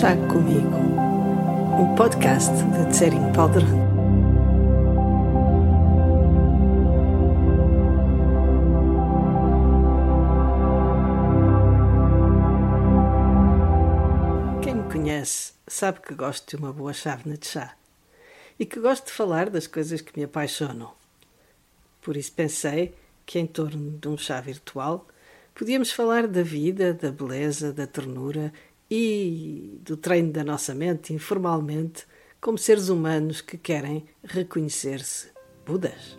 Chá Comigo, um podcast de Tsering Powder. Quem me conhece sabe que gosto de uma boa chávena de chá e que gosto de falar das coisas que me apaixonam. Por isso pensei que, em torno de um chá virtual, podíamos falar da vida, da beleza, da ternura e do treino da nossa mente informalmente, como seres humanos que querem reconhecer-se Budas.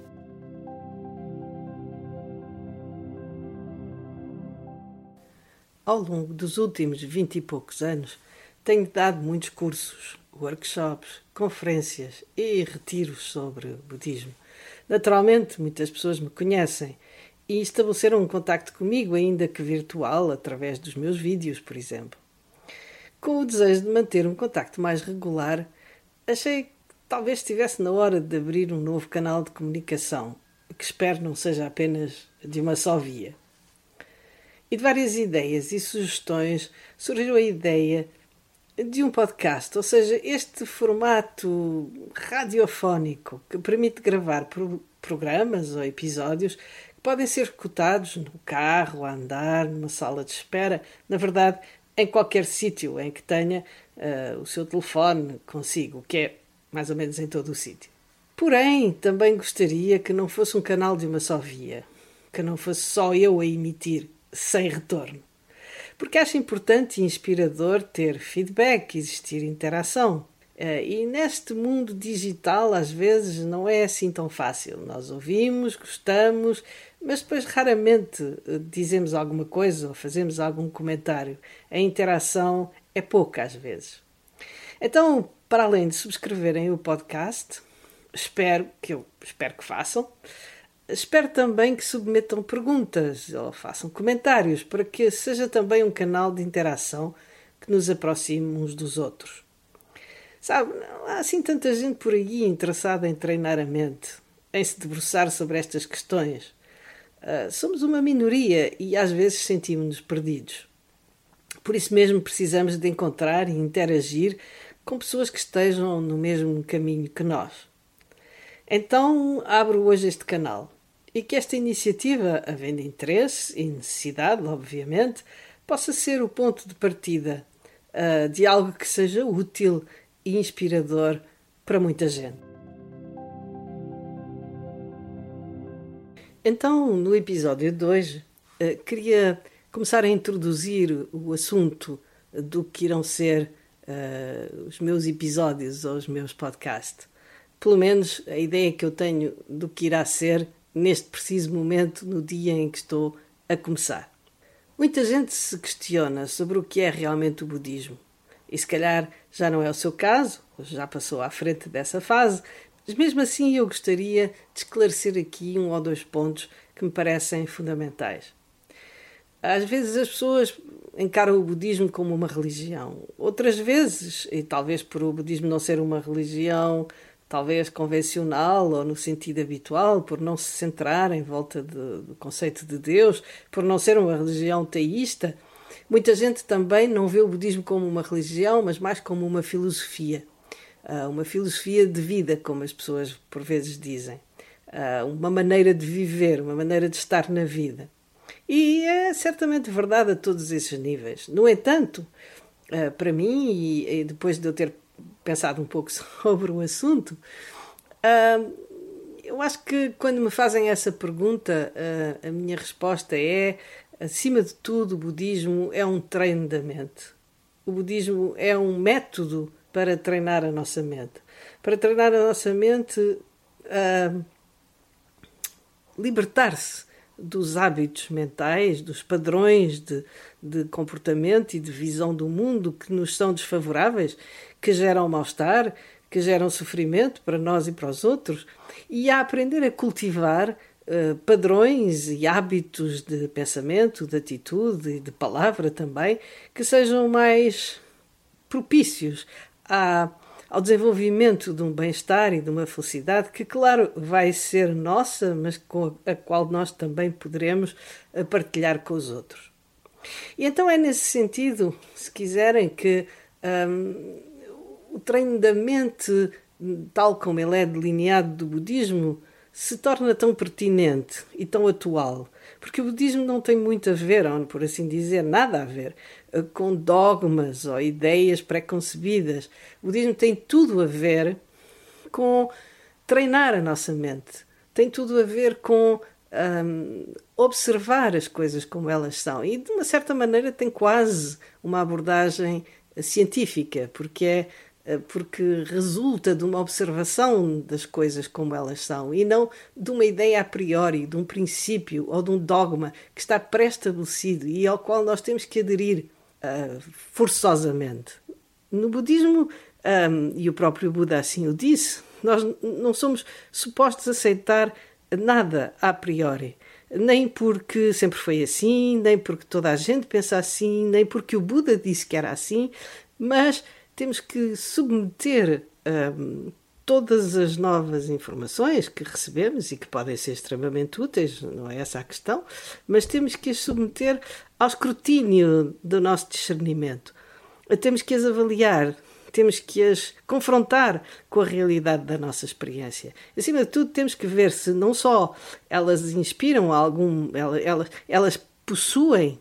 Ao longo dos últimos vinte e poucos anos, tenho dado muitos cursos, workshops, conferências e retiros sobre budismo. Naturalmente, muitas pessoas me conhecem e estabeleceram um contacto comigo, ainda que virtual, através dos meus vídeos, por exemplo. Com o desejo de manter um contacto mais regular, achei que talvez estivesse na hora de abrir um novo canal de comunicação, que espero não seja apenas de uma só via. E de várias ideias e sugestões surgiu a ideia de um podcast, ou seja, este formato radiofónico que permite gravar pro programas ou episódios que podem ser escutados no carro, a andar, numa sala de espera, na verdade, em qualquer sítio em que tenha uh, o seu telefone consigo, que é mais ou menos em todo o sítio. Porém, também gostaria que não fosse um canal de uma só via, que não fosse só eu a emitir, sem retorno porque acho importante e inspirador ter feedback, existir interação. Eh, e neste mundo digital, às vezes, não é assim tão fácil. Nós ouvimos, gostamos, mas depois raramente eh, dizemos alguma coisa ou fazemos algum comentário. A interação é pouca às vezes. Então, para além de subscreverem o podcast, espero que eu espero que façam. Espero também que submetam perguntas ou façam comentários para que seja também um canal de interação que nos aproxime uns dos outros. Sabe, não há assim tanta gente por aí interessada em treinar a mente, em se debruçar sobre estas questões. Uh, somos uma minoria e às vezes sentimos-nos perdidos. Por isso mesmo precisamos de encontrar e interagir com pessoas que estejam no mesmo caminho que nós. Então abro hoje este canal e que esta iniciativa, havendo interesse e necessidade, obviamente, possa ser o ponto de partida uh, de algo que seja útil e inspirador para muita gente. Então, no episódio de hoje, uh, queria começar a introduzir o assunto do que irão ser uh, os meus episódios ou os meus podcasts. Pelo menos a ideia que eu tenho do que irá ser neste preciso momento, no dia em que estou a começar. Muita gente se questiona sobre o que é realmente o budismo. E se calhar já não é o seu caso, já passou à frente dessa fase, mas mesmo assim eu gostaria de esclarecer aqui um ou dois pontos que me parecem fundamentais. Às vezes as pessoas encaram o budismo como uma religião. Outras vezes, e talvez por o budismo não ser uma religião talvez convencional ou no sentido habitual, por não se centrar em volta de, do conceito de Deus, por não ser uma religião teísta. Muita gente também não vê o budismo como uma religião, mas mais como uma filosofia. Uh, uma filosofia de vida, como as pessoas por vezes dizem. Uh, uma maneira de viver, uma maneira de estar na vida. E é certamente verdade a todos esses níveis. No entanto, uh, para mim, e, depois de eu ter pensado um pouco sobre o assunto, eu acho que quando me fazem essa pergunta, a minha resposta é: acima de tudo, o budismo é um treino da mente. O budismo é um método para treinar a nossa mente. Para treinar a nossa mente, uh, libertar-se dos hábitos mentais, dos padrões de, de comportamento e de visão do mundo que nos são desfavoráveis, que geram mal-estar, que geram sofrimento para nós e para os outros, e a aprender a cultivar uh, padrões e hábitos de pensamento, de atitude e de palavra também, que sejam mais propícios a ao desenvolvimento de um bem-estar e de uma felicidade que, claro, vai ser nossa, mas com a qual nós também poderemos partilhar com os outros. E então é nesse sentido, se quiserem, que Um, o treino da mente, tal como ele é delineado do budismo, se torna tão pertinente e tão atual, porque o budismo não tem muito a ver, ou por assim dizer, nada a ver eh, com dogmas ou ideias pré-concebidas. O budismo tem tudo a ver com treinar a nossa mente, tem tudo a ver com um, observar as coisas como elas são e, de uma certa maneira, tem quase uma abordagem científica, porque é porque resulta de uma observação das coisas como elas são e não de uma ideia a priori, de um princípio ou de um dogma que está pré-estabelecido e ao qual nós temos que aderir uh, forçosamente. No budismo, um, e o próprio Buda assim o disse, nós não somos supostos aceitar nada a priori. Nem porque sempre foi assim, nem porque toda a gente pensa assim, nem porque o Buda disse que era assim, mas temos que submeter um, todas as novas informações que recebemos e que podem ser extremamente úteis, não é essa a questão, mas temos que as submeter ao escrutínio do nosso discernimento. Temos que as avaliar, temos que as confrontar com a realidade da nossa experiência. Acima de tudo, temos que ver se não só elas inspiram algum, elas, elas possuem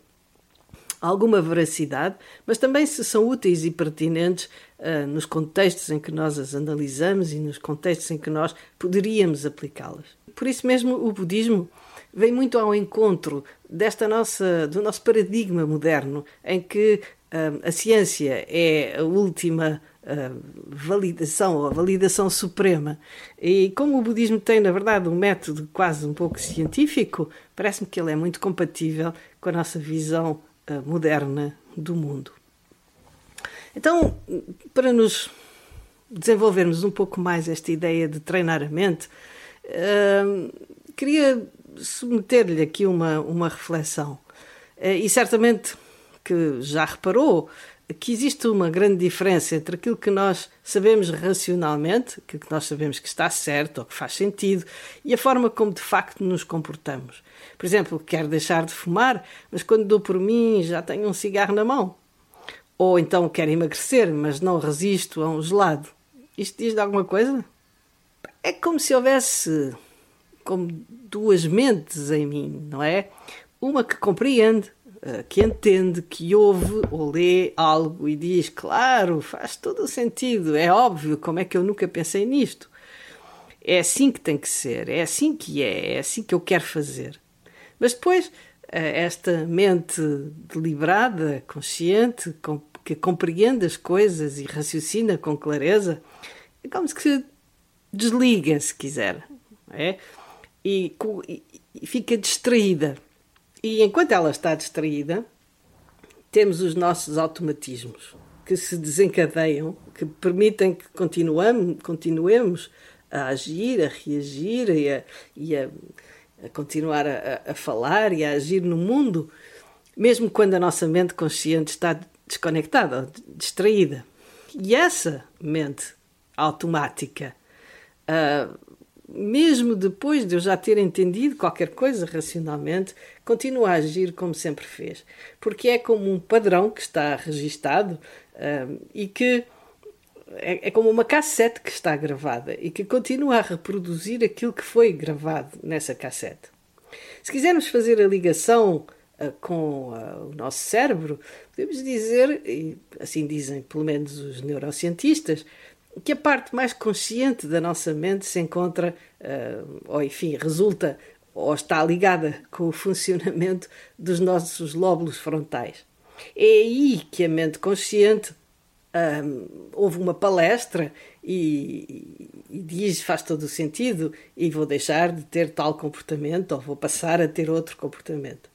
alguma veracidade, mas também se são úteis e pertinentes uh, nos contextos em que nós as analisamos e nos contextos em que nós poderíamos aplicá-las. Por isso mesmo o budismo vem muito ao encontro desta nossa do nosso paradigma moderno em que uh, a ciência é a última uh, validação a validação suprema. E como o budismo tem, na verdade, um método quase um pouco científico, parece-me que ele é muito compatível com a nossa visão moderna do mundo. Então, para nos desenvolvermos um pouco mais esta ideia de treinar a mente, uh, queria submeter-lhe aqui uma, uma reflexão. Uh, e certamente que já reparou que existe uma grande diferença entre aquilo que nós sabemos racionalmente, aquilo que nós sabemos que está certo ou que faz sentido, e a forma como de facto nos comportamos. Por exemplo, quero deixar de fumar, mas quando dou por mim já tenho um cigarro na mão. Ou então quero emagrecer, mas não resisto a um gelado. Isto diz de alguma coisa? É como se houvesse como duas mentes em mim, não é? Uma que compreende, que entende, que ouve ou lê algo e diz, claro, faz todo o sentido, é óbvio, como é que eu nunca pensei nisto? É assim que tem que ser, é assim que é, é assim que eu quero fazer. Mas depois, eh, esta mente deliberada, consciente, que compreende as coisas e raciocina com clareza, é como se desliga, se quiser, é? E, e fica distraída. E enquanto ela está distraída, temos os nossos automatismos que se desencadeiam, que permitem que continuamos, continuemos a agir, a reagir e a, e a a continuar a, a, falar e a agir no mundo, mesmo quando a nossa mente consciente está desconectada, distraída. E essa mente automática, uh, mesmo depois de eu já ter entendido qualquer coisa racionalmente, continua a agir como sempre fez. Porque é como um padrão que está registado uh, e que é, é, como uma cassete que está gravada e que continua a reproduzir aquilo que foi gravado nessa cassete. Se quisermos fazer a ligação uh, com uh, o nosso cérebro, podemos dizer, e assim dizem pelo menos os neurocientistas, que a parte mais consciente da nossa mente se encontra, uh, ou enfim, resulta ou está ligada com o funcionamento dos nossos lóbulos frontais. É aí que a mente consciente um, houve uma palestra e, e, diz faz todo o sentido e vou deixar de ter tal comportamento ou vou passar a ter outro comportamento.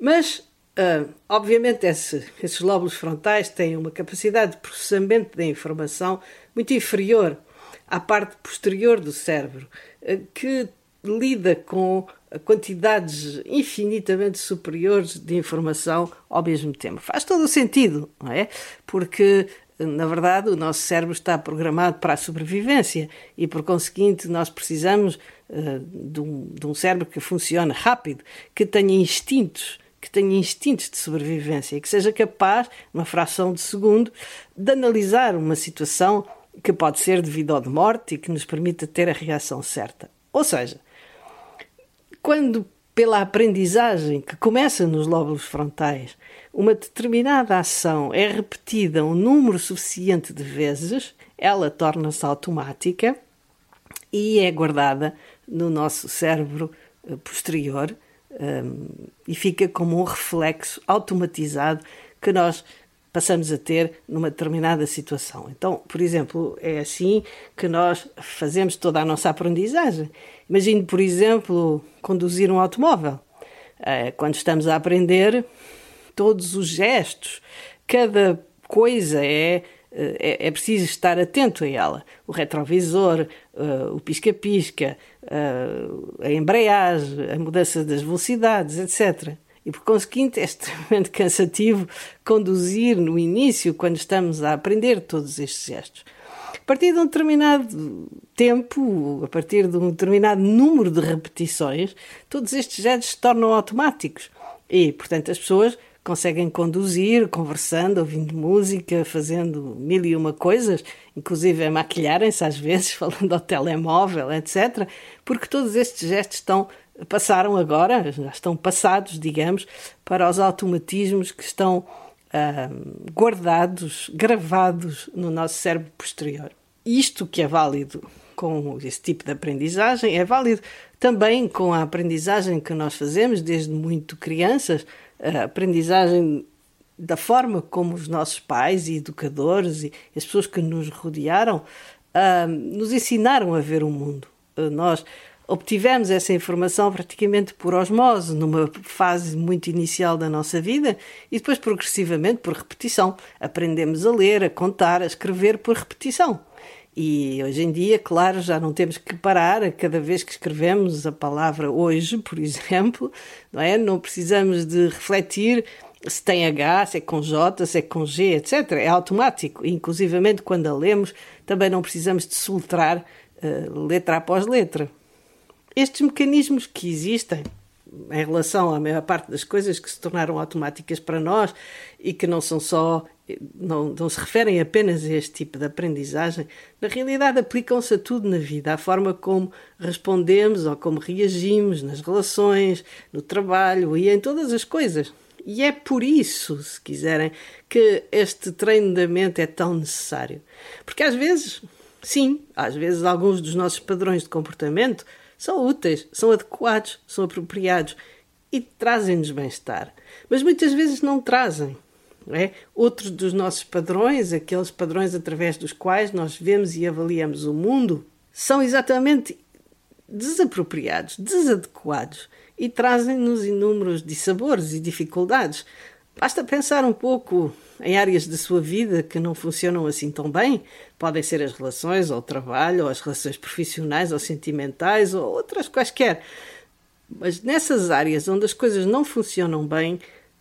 Mas, uh, obviamente, esse, esses lóbulos frontais têm uma capacidade de processamento da informação muito inferior à parte posterior do cérebro, uh, que lida com quantidades infinitamente superiores de informação ao mesmo tempo. Faz todo o sentido, não é? Porque, na verdade, o nosso cérebro está programado para a sobrevivência e, por conseguinte, nós precisamos uh, de, um, de um cérebro que funcione rápido, que tenha instintos que tenha instintos de sobrevivência e que seja capaz, numa fração de segundo, de analisar uma situação que pode ser de vida ou de morte e que nos permita ter a reação certa. Ou seja, quando pela aprendizagem que começa nos lóbulos frontais, uma determinada ação é repetida um número suficiente de vezes, ela torna-se automática e é guardada no nosso cérebro eh, posterior um, e fica como um reflexo automatizado que nós passamos a ter numa determinada situação. Então, por exemplo, é assim que nós fazemos toda a nossa aprendizagem. Imagine, por exemplo, conduzir um automóvel. Eh, quando estamos a aprender, todos os gestos, cada coisa é é, é preciso estar atento a ela. O retrovisor, uh, o pisca-pisca, uh, a embreagem, a mudança das velocidades, etc. E por conseguinte é extremamente cansativo conduzir no início, quando estamos a aprender todos estes gestos. A partir de um determinado tempo, a partir de um determinado número de repetições, todos estes gestos se tornam automáticos. E, portanto, as pessoas conseguem conduzir, conversando, ouvindo música, fazendo mil e uma coisas, inclusive maquilharem-se às vezes, falando ao telemóvel, etc. Porque todos estes gestos estão passaram agora, já estão passados, digamos, para os automatismos que estão ah, guardados, gravados no nosso cérebro posterior. Isto que é válido com esse tipo de aprendizagem é válido também com a aprendizagem que nós fazemos desde muito crianças, a aprendizagem da forma como os nossos pais e educadores e as pessoas que nos rodearam uh, nos ensinaram a ver o mundo. Uh, nós obtivemos essa informação praticamente por osmose, numa fase muito inicial da nossa vida, e depois progressivamente por repetição. Aprendemos a ler, a contar, a escrever por repetição. E hoje em dia, claro, já não temos que parar cada vez que escrevemos a palavra hoje, por exemplo, não é? Não precisamos de refletir se tem H, se é com J, se é com G, etc. É automático. Inclusivamente, quando a lemos, também não precisamos de soltrar uh, letra após letra. Estes mecanismos que existem em relação à maior parte das coisas que se tornaram automáticas para nós e que não são só não, não se referem apenas a este tipo de aprendizagem, na realidade aplicam-se a tudo na vida, à forma como respondemos ou como reagimos nas relações, no trabalho e em todas as coisas. E é por isso, se quiserem, que este treino da mente é tão necessário. Porque às vezes, sim, às vezes alguns dos nossos padrões de comportamento são úteis, são adequados, são apropriados e trazem-nos bem-estar. Mas muitas vezes não trazem. É? Outros dos nossos padrões, aqueles padrões através dos quais nós vemos e avaliamos o mundo, são exatamente desapropriados, desadequados e trazem-nos inúmeros dissabores e dificuldades. Basta pensar um pouco em áreas da sua vida que não funcionam assim tão bem. Podem ser as relações, ou o trabalho, ou as relações profissionais, ou sentimentais, ou outras quaisquer. Mas nessas áreas onde as coisas não funcionam bem,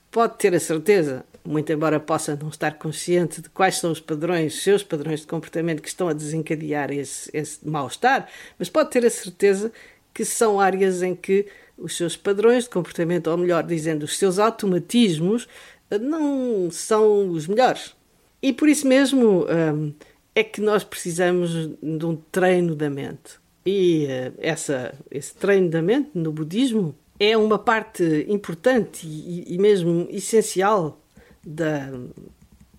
pode ter a certeza, muito embora possa não estar consciente de quais são os padrões, seus padrões de comportamento que estão a desencadear esse, esse mal-estar, mas pode ter a certeza que são áreas em que os seus padrões de comportamento, ou melhor dizendo, os seus automatismos, não são os melhores. E por isso mesmo hum, é que nós precisamos de um treino da mente. E uh, essa, esse treino da mente no budismo é uma parte importante e, e mesmo essencial da,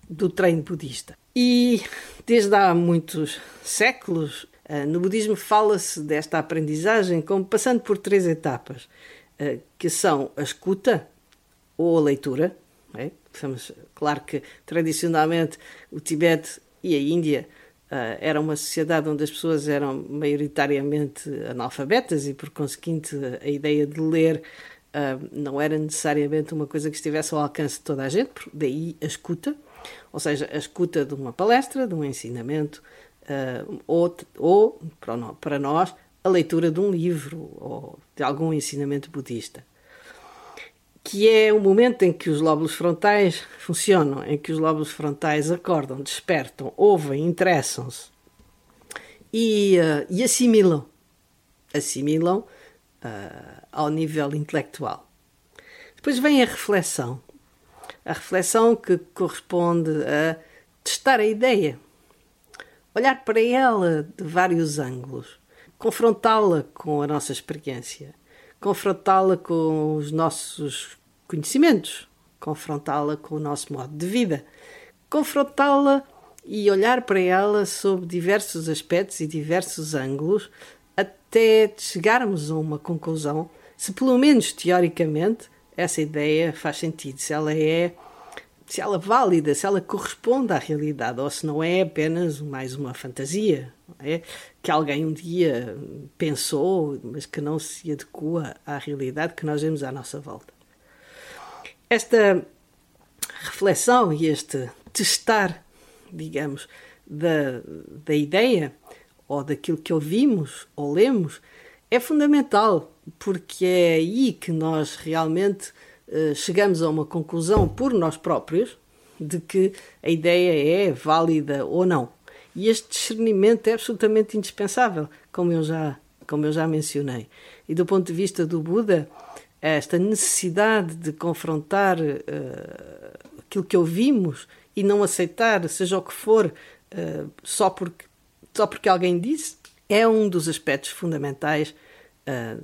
do treino budista. E desde há muitos séculos, uh, no budismo fala-se desta aprendizagem como passando por três etapas, uh, que são a escuta ou a leitura, é? claro que tradicionalmente o Tibete e a Índia uh, era uma sociedade onde as pessoas eram maioritariamente analfabetas e, por conseguinte, a ideia de ler uh, não era necessariamente uma coisa que estivesse ao alcance de toda a gente, daí a escuta, ou seja, a escuta de uma palestra, de um ensinamento, uh, ou, ou para nós, a leitura de um livro ou de algum ensinamento budista que é o momento em que os lóbulos frontais funcionam, em que os lóbulos frontais acordam, despertam, ouvem, interessam-se e, uh, e, assimilam. Assimilam uh, ao nível intelectual. Depois vem a reflexão. A reflexão que corresponde a testar a ideia, olhar para ela de vários ângulos, confrontá-la com a nossa experiência, confrontá-la com os nossos conhecimentos, confrontá-la com o nosso modo de vida, confrontá-la e olhar para ela sob diversos aspectos e diversos ângulos até chegarmos a uma conclusão, se pelo menos teoricamente essa ideia faz sentido, se ela é se ela é válida, se ela corresponde à realidade, ou se não é apenas mais uma fantasia, é? que alguém um dia pensou, mas que não se adequa à realidade que nós vemos à nossa volta. Esta reflexão e este testar, digamos, da, da ideia ou daquilo que ouvimos ou lemos é fundamental, porque é aí que nós realmente uh, chegamos a uma conclusão por nós próprios de que a ideia é válida ou não. E este discernimento é absolutamente indispensável, como eu já, como eu já mencionei. E do ponto de vista do Buda, esta necessidade de confrontar uh, aquilo que ouvimos e não aceitar, seja o que for, uh, só, porque, só porque alguém disse, é um dos aspectos fundamentais uh,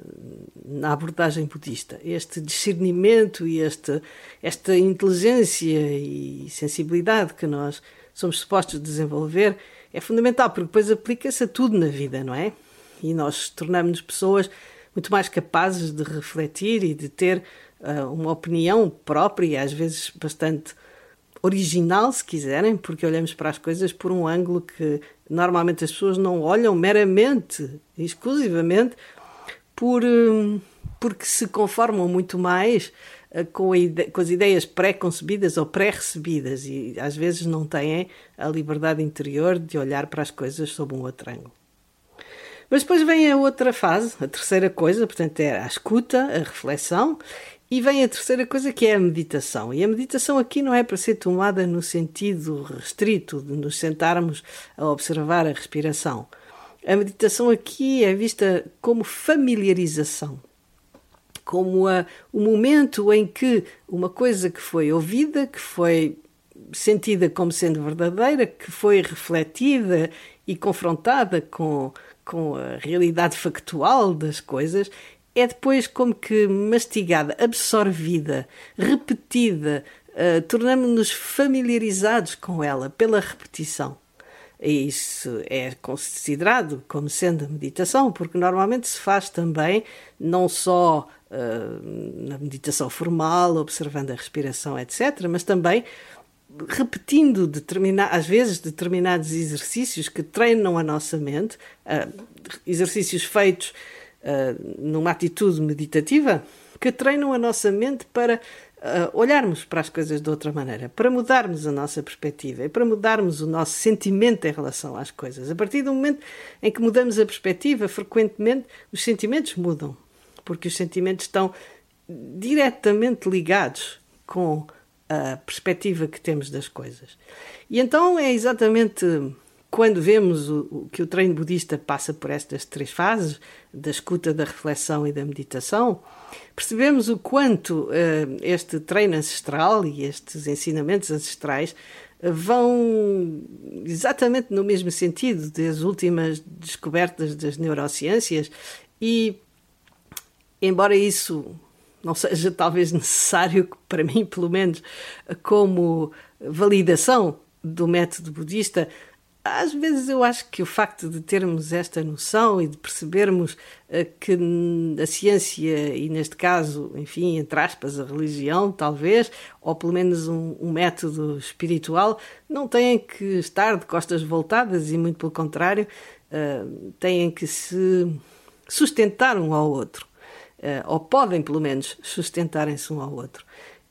na abordagem budista. Este discernimento e este, esta inteligência e sensibilidade que nós somos supostos desenvolver é fundamental, porque depois aplica-se a tudo na vida, não é? E nós tornamos-nos pessoas muito mais capazes de refletir e de ter uh, uma opinião própria, às vezes bastante original, se quiserem, porque olhamos para as coisas por um ângulo que normalmente as pessoas não olham meramente, exclusivamente, por, um, porque se conformam muito mais uh, com, com, as ideias pré-concebidas ou pré-recebidas e às vezes não têm a liberdade interior de olhar para as coisas sob um outro ângulo. Mas depois vem a outra fase, a terceira coisa, portanto, é a escuta, a reflexão, e vem a terceira coisa que é a meditação. E a meditação aqui não é para ser tomada no sentido restrito de nos sentarmos a observar a respiração. A meditação aqui é vista como familiarização, como a, o momento em que uma coisa que foi ouvida, que foi sentida como sendo verdadeira, que foi refletida e confrontada com, com a realidade factual das coisas, é depois como que mastigada, absorvida, repetida, uh, tornamos-nos familiarizados com ela pela repetição. E isso é considerado como sendo meditação, porque normalmente se faz também não só uh, na meditação formal, observando a respiração, etc., mas também repetindo às vezes determinados exercícios que treinam a nossa mente, uh, exercícios feitos uh, numa atitude meditativa, que treinam a nossa mente para olharmos para as coisas de outra maneira, para mudarmos a nossa perspectiva e para mudarmos o nosso sentimento em relação às coisas. A partir do momento em que mudamos a perspectiva, frequentemente os sentimentos mudam, porque os sentimentos estão diretamente ligados com a perspectiva que temos das coisas. E então é exatamente quando vemos o, o, que o treino budista passa por estas três fases, da escuta, da reflexão e da meditação, percebemos o quanto uh, este treino ancestral e estes ensinamentos ancestrais vão exatamente no mesmo sentido das últimas descobertas das neurociências e, embora isso não seja talvez necessário, para mim pelo menos, como validação do método budista, às vezes eu acho que o facto de termos esta noção e de percebermos eh, que a ciência, e neste caso, enfim, entre aspas, a religião, talvez, ou pelo menos um, um método espiritual, não têm que estar de costas voltadas e, muito pelo contrário, uh, têm que se sustentar um ao outro. Eh, ou podem pelo menos sustentarem-se um ao outro.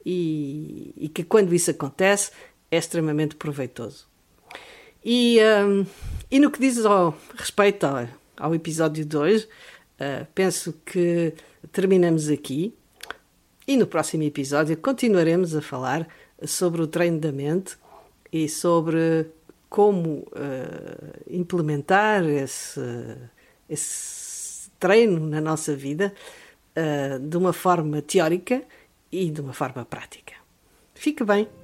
E, e, que quando isso acontece é extremamente proveitoso. E, um, e no que diz ao respeito ao, ao episódio 2, uh, eh, penso que terminamos aqui e no próximo episódio continuaremos a falar sobre o treino da mente e sobre como uh, implementar esse, esse treino na nossa vida uh, de uma forma teórica e de uma forma prática. Fique bem!